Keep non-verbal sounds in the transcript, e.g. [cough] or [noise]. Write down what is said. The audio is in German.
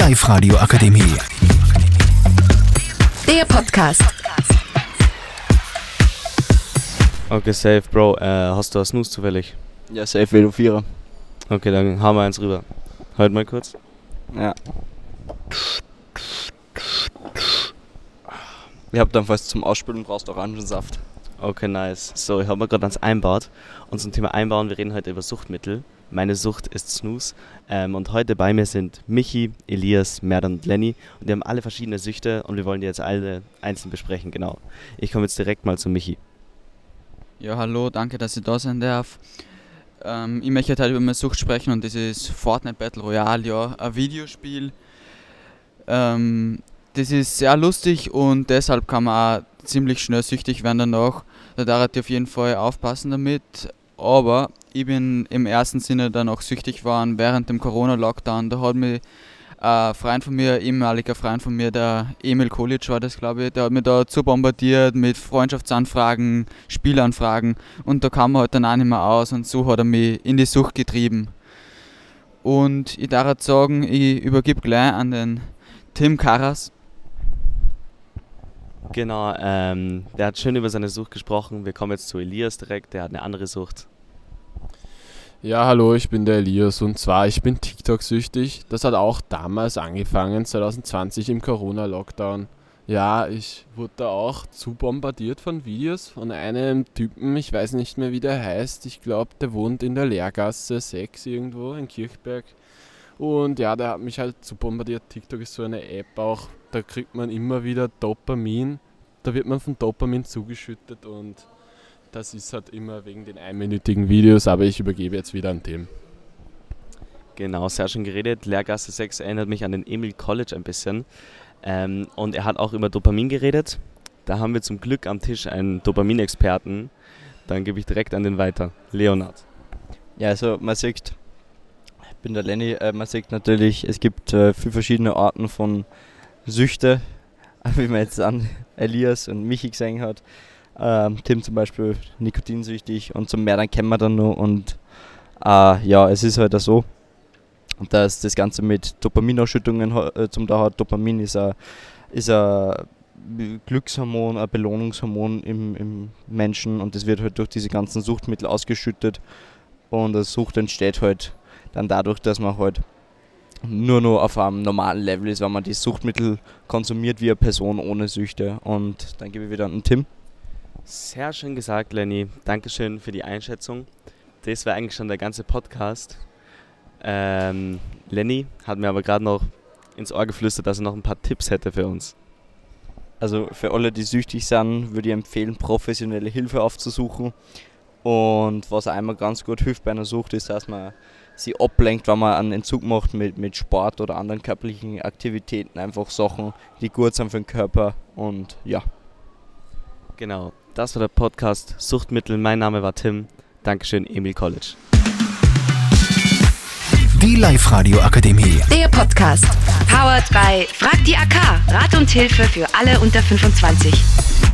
Die Live-Radio Akademie. Der Podcast. Okay, safe, Bro. Äh, hast du einen Snooze zufällig? Ja, safe Velo 4. Okay, dann haben wir eins rüber. Halt mal kurz. Ja. Ich hab dann fast zum Ausspülen brauchst du Orangensaft. Okay, nice. So, ich habe mir gerade ans Einbaut. Und zum Thema Einbauen, wir reden heute über Suchtmittel. Meine Sucht ist Snooze. Ähm, und heute bei mir sind Michi, Elias, Merdan und Lenny. Und die haben alle verschiedene Süchte und wir wollen die jetzt alle einzeln besprechen, genau. Ich komme jetzt direkt mal zu Michi. Ja, hallo, danke, dass ich da sein darf. Ähm, ich möchte heute über meine Sucht sprechen und das ist Fortnite Battle Royale, ja, ein Videospiel. Ähm, das ist sehr lustig und deshalb kann man auch ziemlich schnell süchtig werden danach. Da darf ich auf jeden Fall aufpassen damit. Aber ich bin im ersten Sinne dann auch süchtig geworden während dem Corona-Lockdown. Da hat mich ein Freund von mir, ehemaliger Freund von mir, der Emil Kolic war das, glaube ich, der hat mich da zu bombardiert mit Freundschaftsanfragen, Spielanfragen und da kam man halt dann auch nicht mehr aus und so hat er mich in die Sucht getrieben. Und ich darf jetzt sagen, ich übergebe gleich an den Tim Karas. Genau, ähm, der hat schön über seine Sucht gesprochen. Wir kommen jetzt zu Elias direkt, der hat eine andere Sucht. Ja, hallo, ich bin der Elias und zwar, ich bin TikTok-süchtig. Das hat auch damals angefangen, 2020 im Corona-Lockdown. Ja, ich wurde da auch zu bombardiert von Videos von einem Typen, ich weiß nicht mehr wie der heißt. Ich glaube, der wohnt in der Lehrgasse 6 irgendwo in Kirchberg. Und ja, der hat mich halt zu bombardiert. TikTok ist so eine App auch, da kriegt man immer wieder Dopamin. Da wird man von Dopamin zugeschüttet und das ist halt immer wegen den einminütigen Videos, aber ich übergebe jetzt wieder an Tim. Genau, sehr schön geredet. Lehrgasse 6 erinnert mich an den Emil College ein bisschen. Ähm, und er hat auch über Dopamin geredet. Da haben wir zum Glück am Tisch einen Dopaminexperten. Dann gebe ich direkt an den weiter. Leonard. Ja, also man sieht, ich bin der Lenny, äh, man sieht natürlich, es gibt äh, viele verschiedene Arten von Süchte, [laughs] wie man jetzt an Elias und Michi gesehen hat. Ähm, Tim zum Beispiel nikotinsüchtig und zum mehr dann kennen wir dann noch und äh, ja, es ist halt so, dass das Ganze mit Dopaminausschüttungen äh, zum da hat. Dopamin ist ein, ist Glückshormon, ein Belohnungshormon im, im Menschen und das wird halt durch diese ganzen Suchtmittel ausgeschüttet und eine Sucht entsteht halt dann dadurch, dass man halt nur noch auf einem normalen Level ist, wenn man die Suchtmittel konsumiert wie eine Person ohne Süchte. Und dann gebe ich wieder an Tim. Sehr schön gesagt, Lenny. Dankeschön für die Einschätzung. Das war eigentlich schon der ganze Podcast. Ähm, Lenny hat mir aber gerade noch ins Ohr geflüstert, dass er noch ein paar Tipps hätte für uns. Also für alle, die süchtig sind, würde ich empfehlen, professionelle Hilfe aufzusuchen. Und was einmal ganz gut hilft bei einer Sucht, ist, dass man sie ablenkt, wenn man einen Entzug macht mit, mit Sport oder anderen körperlichen Aktivitäten. Einfach Sachen, die gut sind für den Körper. Und ja. Genau, das war der Podcast Suchtmittel. Mein Name war Tim. Dankeschön, Emil College. Die Live-Radio Akademie. Der Podcast. Powered by Frag die AK. Rat und Hilfe für alle unter 25.